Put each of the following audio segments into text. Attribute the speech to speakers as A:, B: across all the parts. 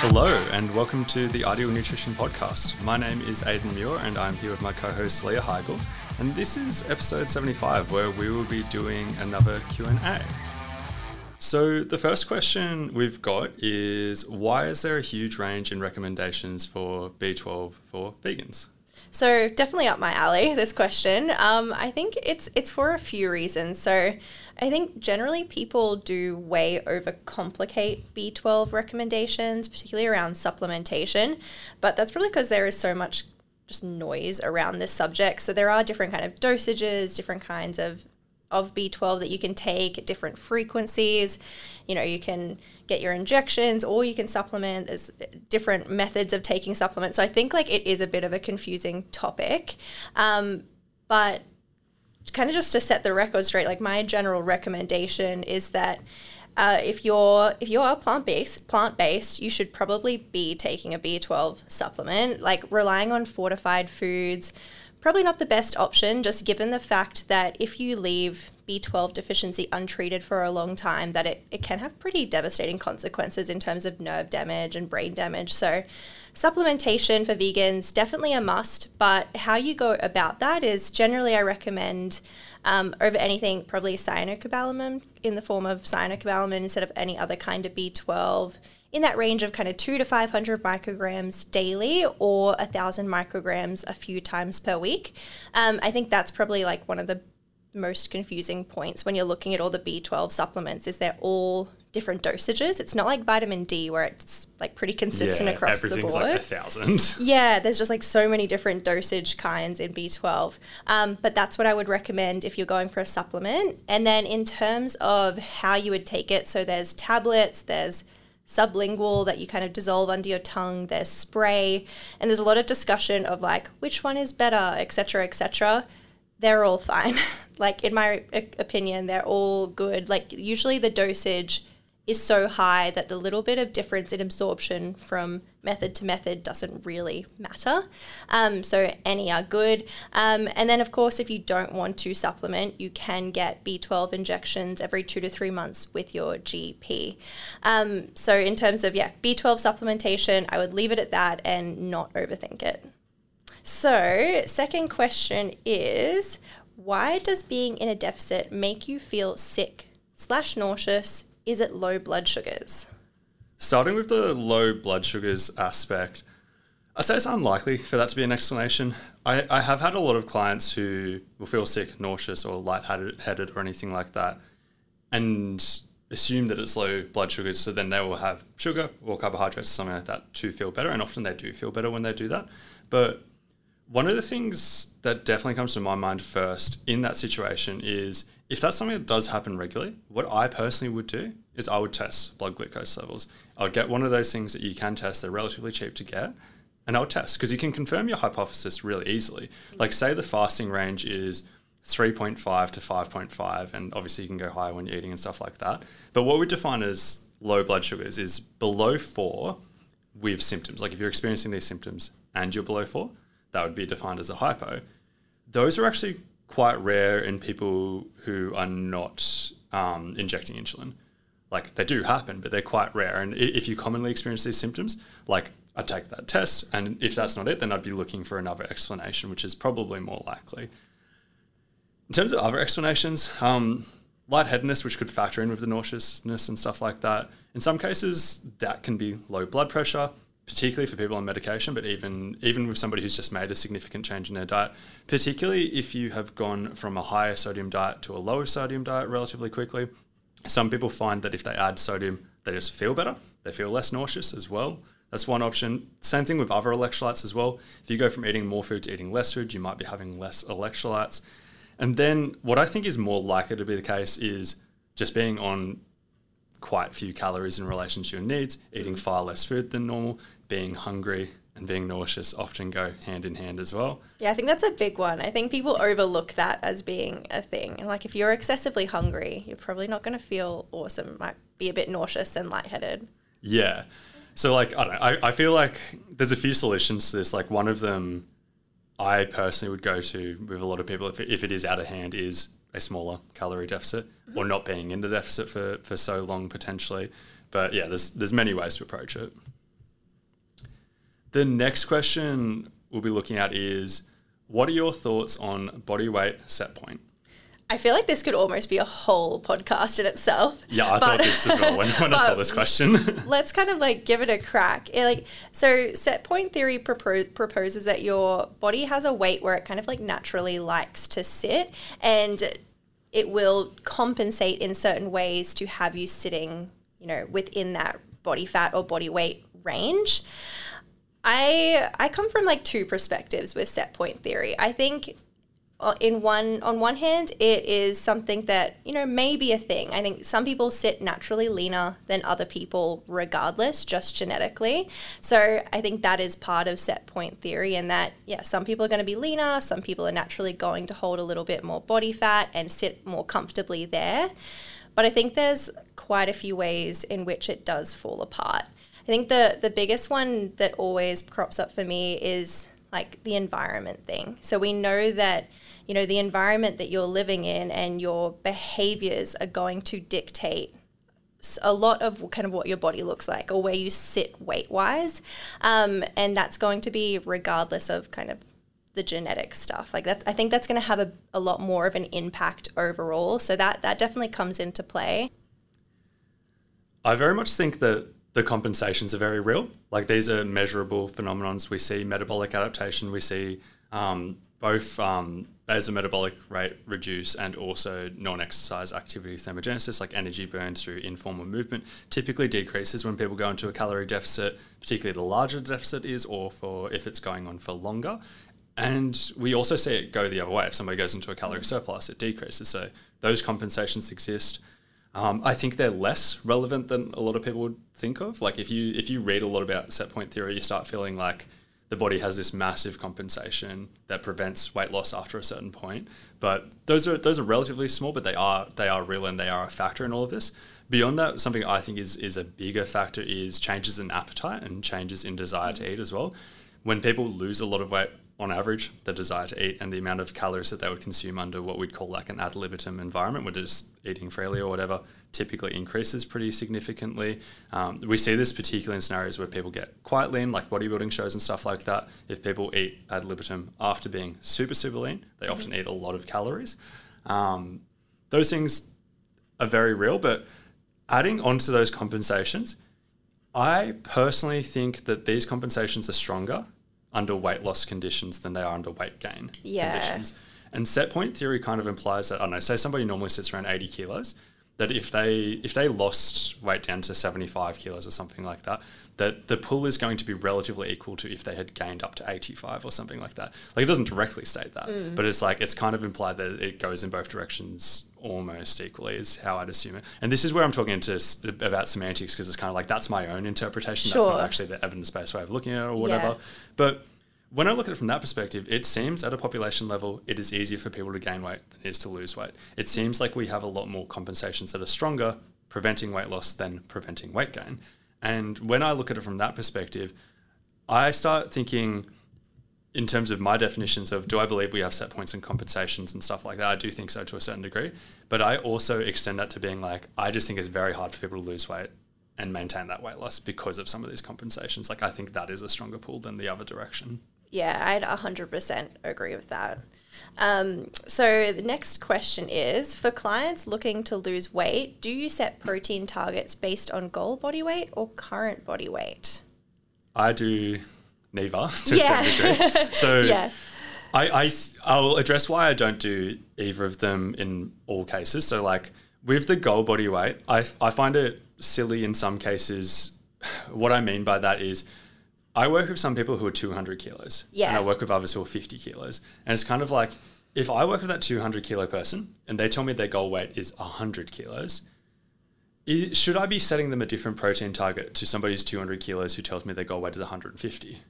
A: Hello, and welcome to the Ideal Nutrition Podcast. My name is Aidan Muir, and I'm here with my co-host Leah Higl, and this is episode 75, where we will be doing another Q&A. So the first question we've got is, why is there a huge range in recommendations for B12 for vegans?
B: So definitely up my alley. This question. Um, I think it's it's for a few reasons. So I think generally people do way overcomplicate B12 recommendations, particularly around supplementation. But that's probably because there is so much just noise around this subject. So there are different kind of dosages, different kinds of of B12 that you can take at different frequencies. You know, you can get your injections or you can supplement. There's different methods of taking supplements. So I think like it is a bit of a confusing topic. Um, but kind of just to set the record straight, like my general recommendation is that uh, if you're if you are plant based plant based, you should probably be taking a B12 supplement. Like relying on fortified foods, probably not the best option. Just given the fact that if you leave B12 deficiency untreated for a long time, that it, it can have pretty devastating consequences in terms of nerve damage and brain damage. So supplementation for vegans definitely a must, but how you go about that is generally I recommend um, over anything probably cyanocobalamin in the form of cyanocobalamin instead of any other kind of B12 in that range of kind of two to 500 micrograms daily or a thousand micrograms a few times per week. Um, I think that's probably like one of the most confusing points when you're looking at all the B12 supplements is they're all different dosages. It's not like vitamin D where it's like pretty consistent
A: Yeah,
B: across the
A: everything's
B: board.
A: like a thousand.
B: Yeah, there's just like so many different dosage kinds in B12. Um, but that's what I would recommend if you're going for a supplement. And then in terms of how you would take it, so there's tablets, there's sublingual that you kind of dissolve under your tongue, there's spray, and there's a lot of discussion of like which one is better, etc., etc. They're all fine. like in my uh, opinion, they're all good. Like usually the dosage is so high that the little bit of difference in absorption from method to method doesn't really matter. Um, so any are good. Um, and then, of course, if you don't want to supplement, you can get B12 injections every two to three months with your GP. Um, so in terms of yeah, B12 supplementation, I would leave it at that and not overthink it. So, second question is why does being in a deficit make you feel sick slash nauseous? Is it low blood sugars?
A: Starting with the low blood sugars aspect, I say it's unlikely for that to be an explanation. I, I have had a lot of clients who will feel sick, nauseous, or lightheaded or anything like that, and assume that it's low blood sugars. So then they will have sugar or carbohydrates, or something like that, to feel better. And often they do feel better when they do that. But one of the things that definitely comes to my mind first in that situation is if that's something that does happen regularly, what I personally would do is I would test blood glucose levels. I would get one of those things that you can test, they're relatively cheap to get, and I'll test because you can confirm your hypothesis really easily. Like, say the fasting range is 3.5 to 5.5, and obviously you can go higher when you're eating and stuff like that. But what we define as low blood sugars is below four with symptoms. Like, if you're experiencing these symptoms and you're below four, that would be defined as a hypo. Those are actually quite rare in people who are not um, injecting insulin. Like they do happen, but they're quite rare. And if you commonly experience these symptoms, like I'd take that test, and if that's not it, then I'd be looking for another explanation, which is probably more likely. In terms of other explanations, um, lightheadedness, which could factor in with the nauseousness and stuff like that. In some cases, that can be low blood pressure, particularly for people on medication, but even even with somebody who's just made a significant change in their diet, particularly if you have gone from a higher sodium diet to a lower sodium diet relatively quickly. Some people find that if they add sodium, they just feel better. They feel less nauseous as well. That's one option. Same thing with other electrolytes as well. If you go from eating more food to eating less food, you might be having less electrolytes. And then what I think is more likely to be the case is just being on quite few calories in relation to your needs, eating mm-hmm. far less food than normal, being hungry and being nauseous often go hand in hand as well.
B: Yeah, I think that's a big one. I think people overlook that as being a thing. And Like if you're excessively hungry, you're probably not going to feel awesome. Might be a bit nauseous and lightheaded.
A: Yeah. So like I don't know, I, I feel like there's a few solutions to this. Like one of them I personally would go to with a lot of people if it, if it is out of hand is a smaller calorie deficit or mm-hmm. not being in the deficit for, for so long potentially. But yeah, there's there's many ways to approach it. The next question we'll be looking at is what are your thoughts on body weight set point?
B: I feel like this could almost be a whole podcast in itself.
A: Yeah, I thought this as well when, when I saw this question.
B: let's kind of like give it a crack. It like so, set point theory propo- proposes that your body has a weight where it kind of like naturally likes to sit, and it will compensate in certain ways to have you sitting, you know, within that body fat or body weight range. I I come from like two perspectives with set point theory. I think uh, in one on one hand it is something that you know may be a thing. I think some people sit naturally leaner than other people regardless just genetically. So i think that is part of set point theory and that yeah some people are going to be leaner some people are naturally going to hold a little bit more body fat and sit more comfortably there. But i think there's quite a few ways in which it does fall apart i think the the biggest one that always crops up for me is like the environment thing so we know that you know, the environment that you're living in and your behaviors are going to dictate a lot of kind of what your body looks like or where you sit weight wise. Um, and that's going to be regardless of kind of the genetic stuff. Like that's, I think that's going to have a, a lot more of an impact overall. So that, that definitely comes into play.
A: I very much think that the compensations are very real. Like these are measurable phenomenons. We see metabolic adaptation. We see um, both um, metabolic rate reduce and also non-exercise activity thermogenesis, like energy burned through informal movement, typically decreases when people go into a calorie deficit, particularly the larger the deficit is, or for if it's going on for longer. And we also see it go the other way. If somebody goes into a calorie surplus, it decreases. So those compensations exist. Um, I think they're less relevant than a lot of people would think of. Like if you if you read a lot about set point theory, you start feeling like the body has this massive compensation that prevents weight loss after a certain point. But those are those are relatively small, but they are they are real and they are a factor in all of this. Beyond that, something I think is is a bigger factor is changes in appetite and changes in desire to eat as well. When people lose a lot of weight on average, the desire to eat and the amount of calories that they would consume under what we'd call like an ad libitum environment, where they're just eating freely or whatever, typically increases pretty significantly. Um, we see this particularly in scenarios where people get quite lean, like bodybuilding shows and stuff like that. If people eat ad libitum after being super, super lean, they mm-hmm. often eat a lot of calories. Um, those things are very real, but adding onto those compensations, I personally think that these compensations are stronger under weight loss conditions than they are under weight gain yeah. conditions. And set point theory kind of implies that I don't know, say somebody normally sits around 80 kilos, that if they if they lost weight down to 75 kilos or something like that, that the pull is going to be relatively equal to if they had gained up to 85 or something like that. Like it doesn't directly state that, mm. but it's like it's kind of implied that it goes in both directions almost equally is how I'd assume it. And this is where I'm talking into about semantics because it's kind of like that's my own interpretation. Sure. That's not actually the evidence-based way of looking at it or whatever. Yeah. But when I look at it from that perspective, it seems at a population level, it is easier for people to gain weight than it is to lose weight. It seems like we have a lot more compensations that are stronger, preventing weight loss than preventing weight gain. And when I look at it from that perspective, I start thinking in terms of my definitions of do I believe we have set points and compensations and stuff like that? I do think so to a certain degree. But I also extend that to being like, I just think it's very hard for people to lose weight and maintain that weight loss because of some of these compensations. Like, I think that is a stronger pull than the other direction.
B: Yeah, I'd 100% agree with that. Um, so the next question is for clients looking to lose weight, do you set protein targets based on goal body weight or current body weight?
A: I do neither to yeah. a certain degree. So yeah. I, I, I'll address why I don't do either of them in all cases. So like with the goal body weight, I, I find it silly in some cases. What I mean by that is I work with some people who are 200 kilos. Yeah. And I work with others who are 50 kilos. And it's kind of like, if I work with that 200 kilo person and they tell me their goal weight is 100 kilos, should I be setting them a different protein target to somebody who's 200 kilos who tells me their goal weight is 150?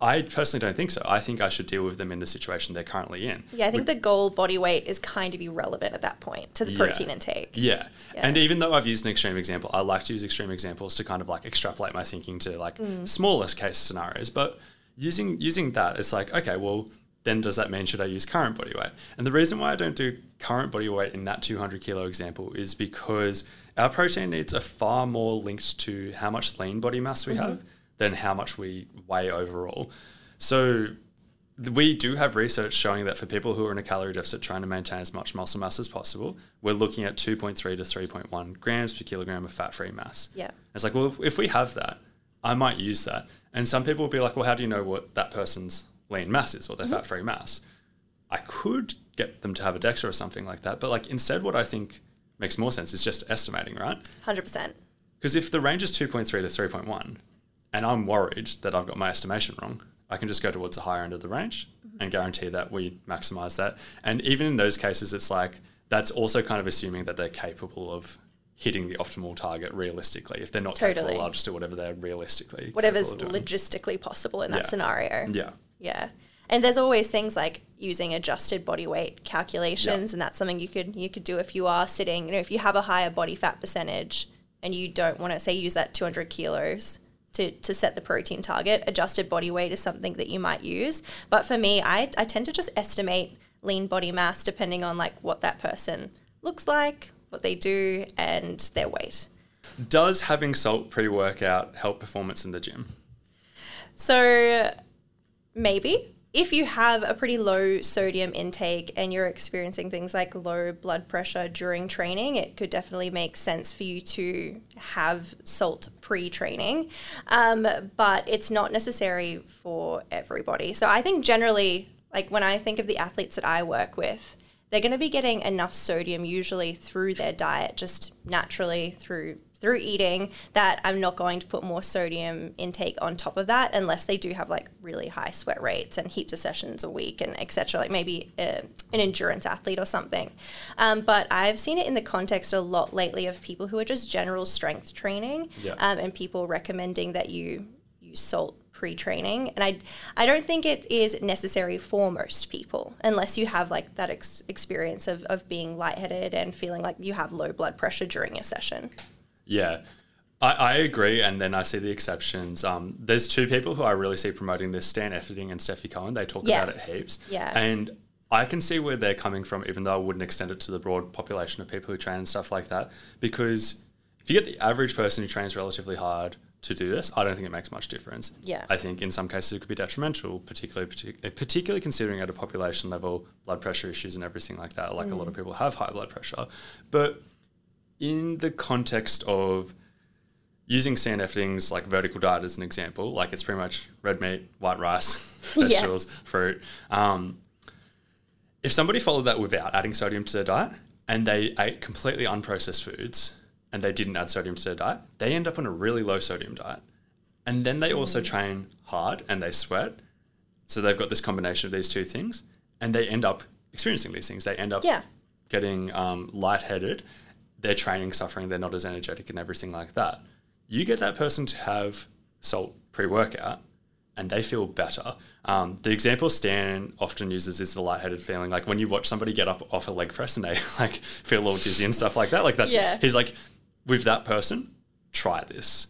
A: I personally don't think so. I think I should deal with them in the situation they're currently in.
B: Yeah, I think the goal body weight is kind of irrelevant at that point to the yeah. protein intake.
A: Yeah. yeah. And even though I've used an extreme example, I like to use extreme examples to kind of like extrapolate my thinking to like mm. smallest case scenarios. But using using that, it's like, okay, well, then does that mean should I use current body weight? And the reason why I don't do current body weight in that 200 kilo example is because our protein needs are far more linked to how much lean body mass we mm-hmm. have than how much we weigh overall. So we do have research showing that for people who are in a calorie deficit trying to maintain as much muscle mass as possible, we're looking at 2.3 to 3.1 grams per kilogram of fat free mass.
B: Yeah.
A: It's like, well, if, we have that, I might use that. And some people will be like, well, how do you know what that person's lean mass is or their mm-hmm. fat free mass? I could get them to have a DEXA or something like that. But like instead, what I think makes more sense is just estimating, right?
B: 100%.
A: Because if the range is 2.3 to 3.1 and I'm worried that I've got my estimation wrong, I can just go towards the higher end of the range mm-hmm. and guarantee that we maximize that. And even in those cases, it's like that's also kind of assuming that they're capable of hitting the optimal target realistically. If they're not
B: Totally.
A: capable, I'll just do whatever they're realistically
B: Whatever's
A: capable of doing.
B: logistically possible in that
A: Yeah.
B: scenario.
A: Yeah.
B: Yeah. And there's always things like using adjusted body weight calculations and that's something you could you could do if you are sitting, you know, if you have a higher body fat percentage and you don't want to say use that 200 kilos to, to set the protein target, adjusted body weight is something that you might use. But for me, I, I tend to just estimate lean body mass depending on like what that person looks like, what they do, and their weight.
A: Does having salt pre workout help performance in the gym?
B: So maybe if you have a pretty low sodium intake and you're experiencing things like low blood pressure during training, it could definitely make sense for you to have salt pre training. Um, but it's not necessary for everybody. So I think generally, like when I think of the athletes that I work with, they're going to be getting enough sodium usually through their diet, just naturally through through eating. That I'm not going to put more sodium intake on top of that unless they do have like really high sweat rates and heaps of sessions a week and etc. Like maybe uh, an endurance athlete or something. Um, but I've seen it in the context a lot lately of people who are just general strength training
A: Yeah.
B: um, and people recommending that you use salt pre-training and I, I don't think it is necessary for most people unless you have like that ex- experience of, of being lightheaded and feeling like you have low blood pressure during a session
A: Yeah, I, I agree. And then I see the exceptions. Um, there's two people who I really see promoting this Stan Efferding and Stefi Cohen. They talk
B: Yeah.
A: about it heaps.
B: Yeah.
A: And I can see where they're coming from, even though I wouldn't extend it to the broad population of people who train and stuff like that. Because if you get the average person who trains relatively hard to do this, I don't think it makes much difference.
B: Yeah.
A: I think in some cases it could be detrimental, particularly partic- particularly considering at a population level blood pressure issues and everything like that. Like a lot of people have high blood pressure, but in the context of using Stan Efferding's like vertical diet as an example, like it's pretty much red meat, white rice,
B: Yeah.
A: vegetables, fruit. Um, if somebody followed that without adding sodium to their diet and they ate completely unprocessed foods and they didn't add sodium to their diet, they end up on a really low sodium diet. And then they also train hard and they sweat. So they've got this combination of these two things and they end up experiencing these things. They end up
B: Yeah.
A: getting um, lightheaded. They're training suffering. They're not as energetic and everything like that. You get that person to have salt pre workout and they feel better. Um, the example Stan often uses is the lightheaded feeling. Like when you watch somebody get up off a leg press and they like feel a little dizzy and stuff like that. Like that's,
B: Yeah.
A: he's like, with that person, try this.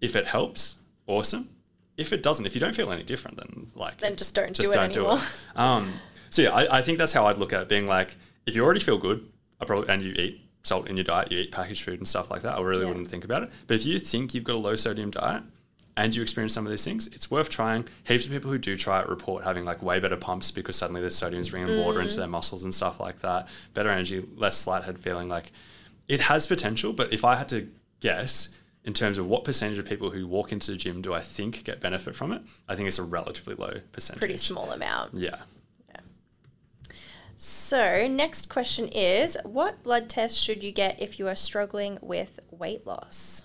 A: If it helps, awesome. If it doesn't, if you don't feel any different, then like
B: Then just don't do it anymore.
A: Um, so yeah, I, I think that's how I'd look at it. Being like, if you already feel good, I probably and you eat salt in your diet, you eat packaged food and stuff like that. I really
B: Yeah.
A: wouldn't think about it. But if you think you've got a low sodium diet and you experience some of these things, it's worth trying. Heaps of people who do try it report having like way better pumps because suddenly the sodium's bringing water
B: Mm.
A: into their muscles and stuff like that. Better energy, less slight head feeling. Like it has potential, but if I had to guess in terms of what percentage of people who walk into the gym do I think get benefit from it, I think it's a relatively low percentage.
B: pretty small amount
A: Yeah.
B: So next question is what blood test should you get if you are struggling with weight loss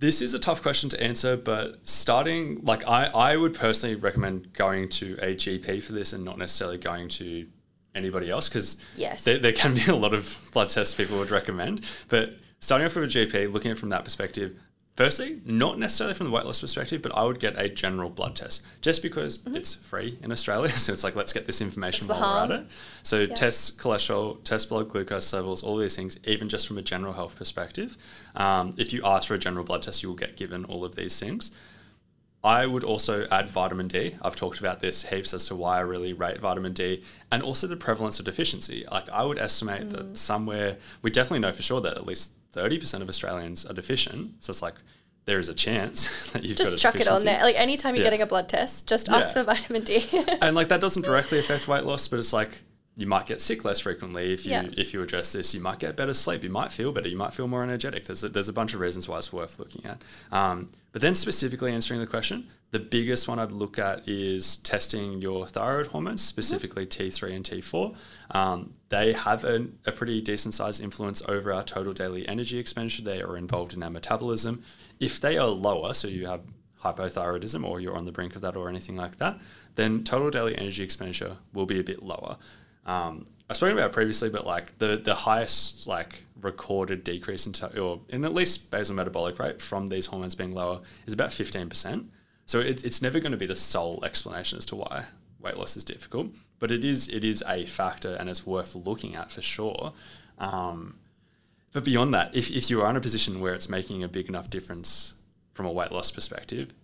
A: This is a tough question to answer, but starting like I, I would personally recommend going to a GP for this and not necessarily going to anybody else because
B: Yes.
A: there, there can be a lot of blood tests people would recommend. But starting off with a GP, looking at it from that perspective, firstly, not necessarily from the weight loss perspective, but I would get a general blood test just because it's free in Australia. So it's like, let's get this information
B: What's the
A: while we're at it. So test cholesterol, test blood glucose levels, all these things, even just from a general health perspective. Um, if you ask for a general blood test, you will get given all of these things. I would also add vitamin D. I've talked about this heaps as to why I really rate vitamin D and also the prevalence of deficiency. Like I would estimate that somewhere we definitely know for sure that at least 30% of Australians are deficient. So it's like there is a chance that you've
B: Just
A: got a
B: chuck it on there. Like anytime you're
A: Yeah.
B: getting a blood test, just ask
A: Yeah.
B: for vitamin D.
A: and like that doesn't directly affect weight loss, but it's like you might get sick less frequently if you
B: Yeah.
A: if you address this. You might get better sleep. You might feel better. You might feel more energetic. There's a, there's a bunch of reasons why it's worth looking at. Um, but then specifically answering the question, the biggest one I'd look at is testing your thyroid hormones, specifically T3 and T4. Um, they have a, a pretty decent sized influence over our total daily energy expenditure. They are involved in our metabolism. If they are lower, so you have hypothyroidism or you're on the brink of that or anything like that, then total daily energy expenditure will be a bit lower. Um, I've spoken about it previously, but like the the highest like recorded decrease in to- or in at least basal metabolic rate from these hormones being lower is about fifteen percent. So it, it's never going to be the sole explanation as to why weight loss is difficult, but it is it is a factor and it's worth looking at for sure. Um, but beyond that, if, if you are in a position where it's making a big enough difference from a weight loss perspective,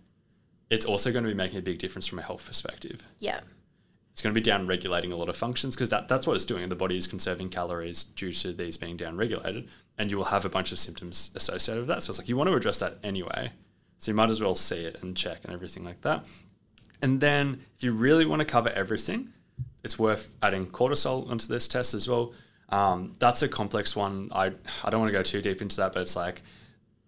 A: it's also going to be making a big difference from a health perspective.
B: yeah.
A: It's going to be down regulating a lot of functions because that, that's what it's doing. The body is conserving calories due to these being down regulated, and you will have a bunch of symptoms associated with that. So it's like you want to address that anyway. So you might as well see it and check and everything like that. And then if you really want to cover everything, it's worth adding cortisol onto this test as well. Um, that's a complex one. I I don't want to go too deep into that, but it's like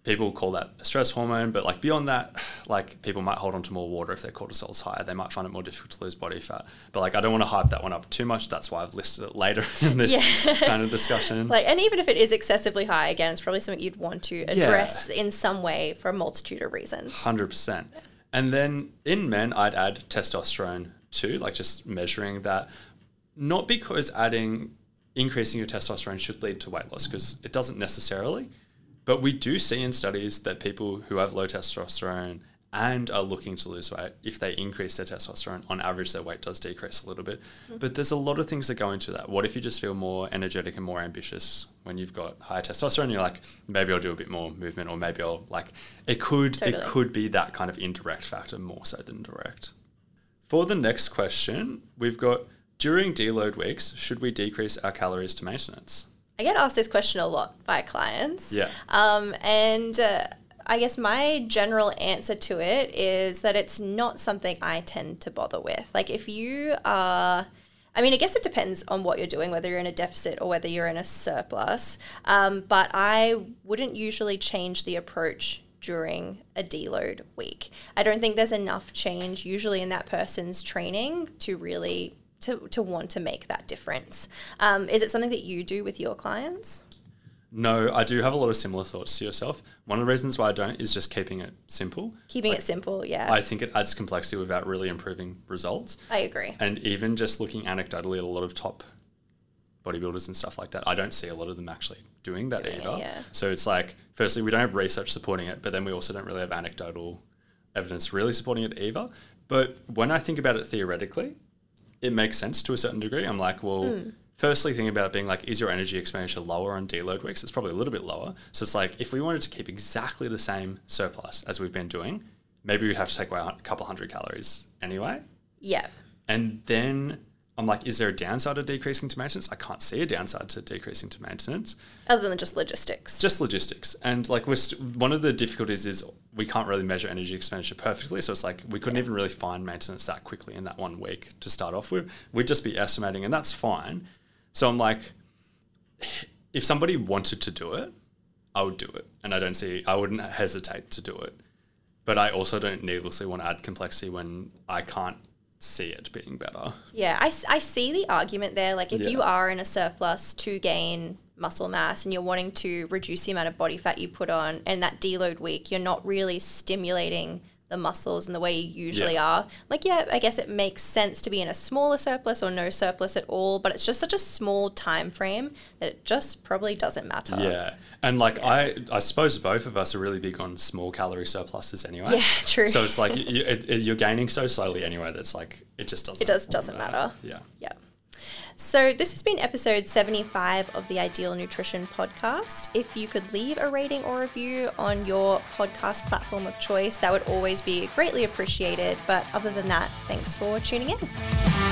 A: people call that a stress hormone. But like beyond that, like people might hold on to more water if their cortisol's higher. They might find it more difficult to lose body fat. But like I don't want to hype that one up too much. That's why I've listed it later in this
B: Yeah.
A: kind of discussion.
B: Like, and even if it is excessively high, again, it's probably something you'd want to address in some way for a multitude of reasons.
A: Hundred percent. And then in men, I'd add testosterone too, like just measuring that. Not because adding increasing your testosterone should lead to weight loss, because it doesn't necessarily. But we do see in studies that people who have low testosterone and are looking to lose weight, if they increase their testosterone, on average their weight does decrease a little bit. Mm-hmm. But there's a lot of things that go into that. What if you just feel more energetic and more ambitious when you've got high testosterone? You're like, maybe I'll do a bit more movement, or maybe I'll like. It could
B: Totally.
A: it could be that kind of indirect factor more so than direct. For the next question, we've got during deload weeks, should we decrease our calories to maintenance?
B: I get asked this question a lot by clients.
A: Yeah.
B: Um, and uh, I guess my general answer to it is that it's not something I tend to bother with. Like, if you are. I mean, I guess it depends on what you're doing, whether you're in a deficit or whether you're in a surplus. Um, but I wouldn't usually change the approach during a deload week. I don't think there's enough change usually in that person's training to really to, to want to make that difference. Um, is it something that you do with your clients?
A: No, I do have a lot of similar thoughts to yourself. One of the reasons why I don't is just keeping it simple.
B: Keeping it simple, yeah.
A: I think it adds complexity without really improving results.
B: I agree.
A: And even just looking anecdotally at a lot of top bodybuilders and stuff like that, I don't see a lot of them actually doing that
B: Doing it,
A: either.
B: yeah.
A: So it's like, firstly, we don't have research supporting it, but then we also don't really have anecdotal evidence really supporting it either. But when I think about it theoretically, it makes sense to a certain degree. I'm like, well,
B: Hmm.
A: firstly, thinking about it being like, is your energy expenditure lower on deload weeks? It's probably a little bit lower. So it's like, if we wanted to keep exactly the same surplus as we've been doing, maybe we'd have to take away a couple hundred calories anyway.
B: Yeah.
A: And then I'm like, is there a downside to decreasing to maintenance? I can't see a downside to decreasing to maintenance.
B: Other than just logistics.
A: Just logistics. And like, we're st- one of the difficulties is we can't really measure energy expenditure perfectly. So it's like we couldn't even really find maintenance that quickly in that one week to start off with. We'd just be estimating, and that's fine. So I'm like, if somebody wanted to do it, I would do it. And I don't see, I wouldn't hesitate to do it. But I also don't needlessly want to add complexity when I can't see it being better.
B: Yeah, I, I see the argument there. Like, if
A: Yeah.
B: you are in a surplus to gain muscle mass and you're wanting to reduce the amount of body fat you put on, and that deload week, you're not really stimulating the muscles and the way you usually
A: Yeah.
B: are. Like, yeah, I guess it makes sense to be in a smaller surplus or no surplus at all, but it's just such a small time frame that it just probably doesn't matter.
A: Yeah. And like I, I suppose both of us are really big on small calorie surpluses anyway.
B: Yeah, true.
A: So it's like you, it, it, you're gaining so slowly anyway that's like it just doesn't.
B: It does- doesn't matter.
A: Yeah.
B: Yeah. So, this has been episode 75 of the Ideal Nutrition Podcast. If you could leave a rating or review on your podcast platform of choice, that would always be greatly appreciated. But other than that, thanks for tuning in.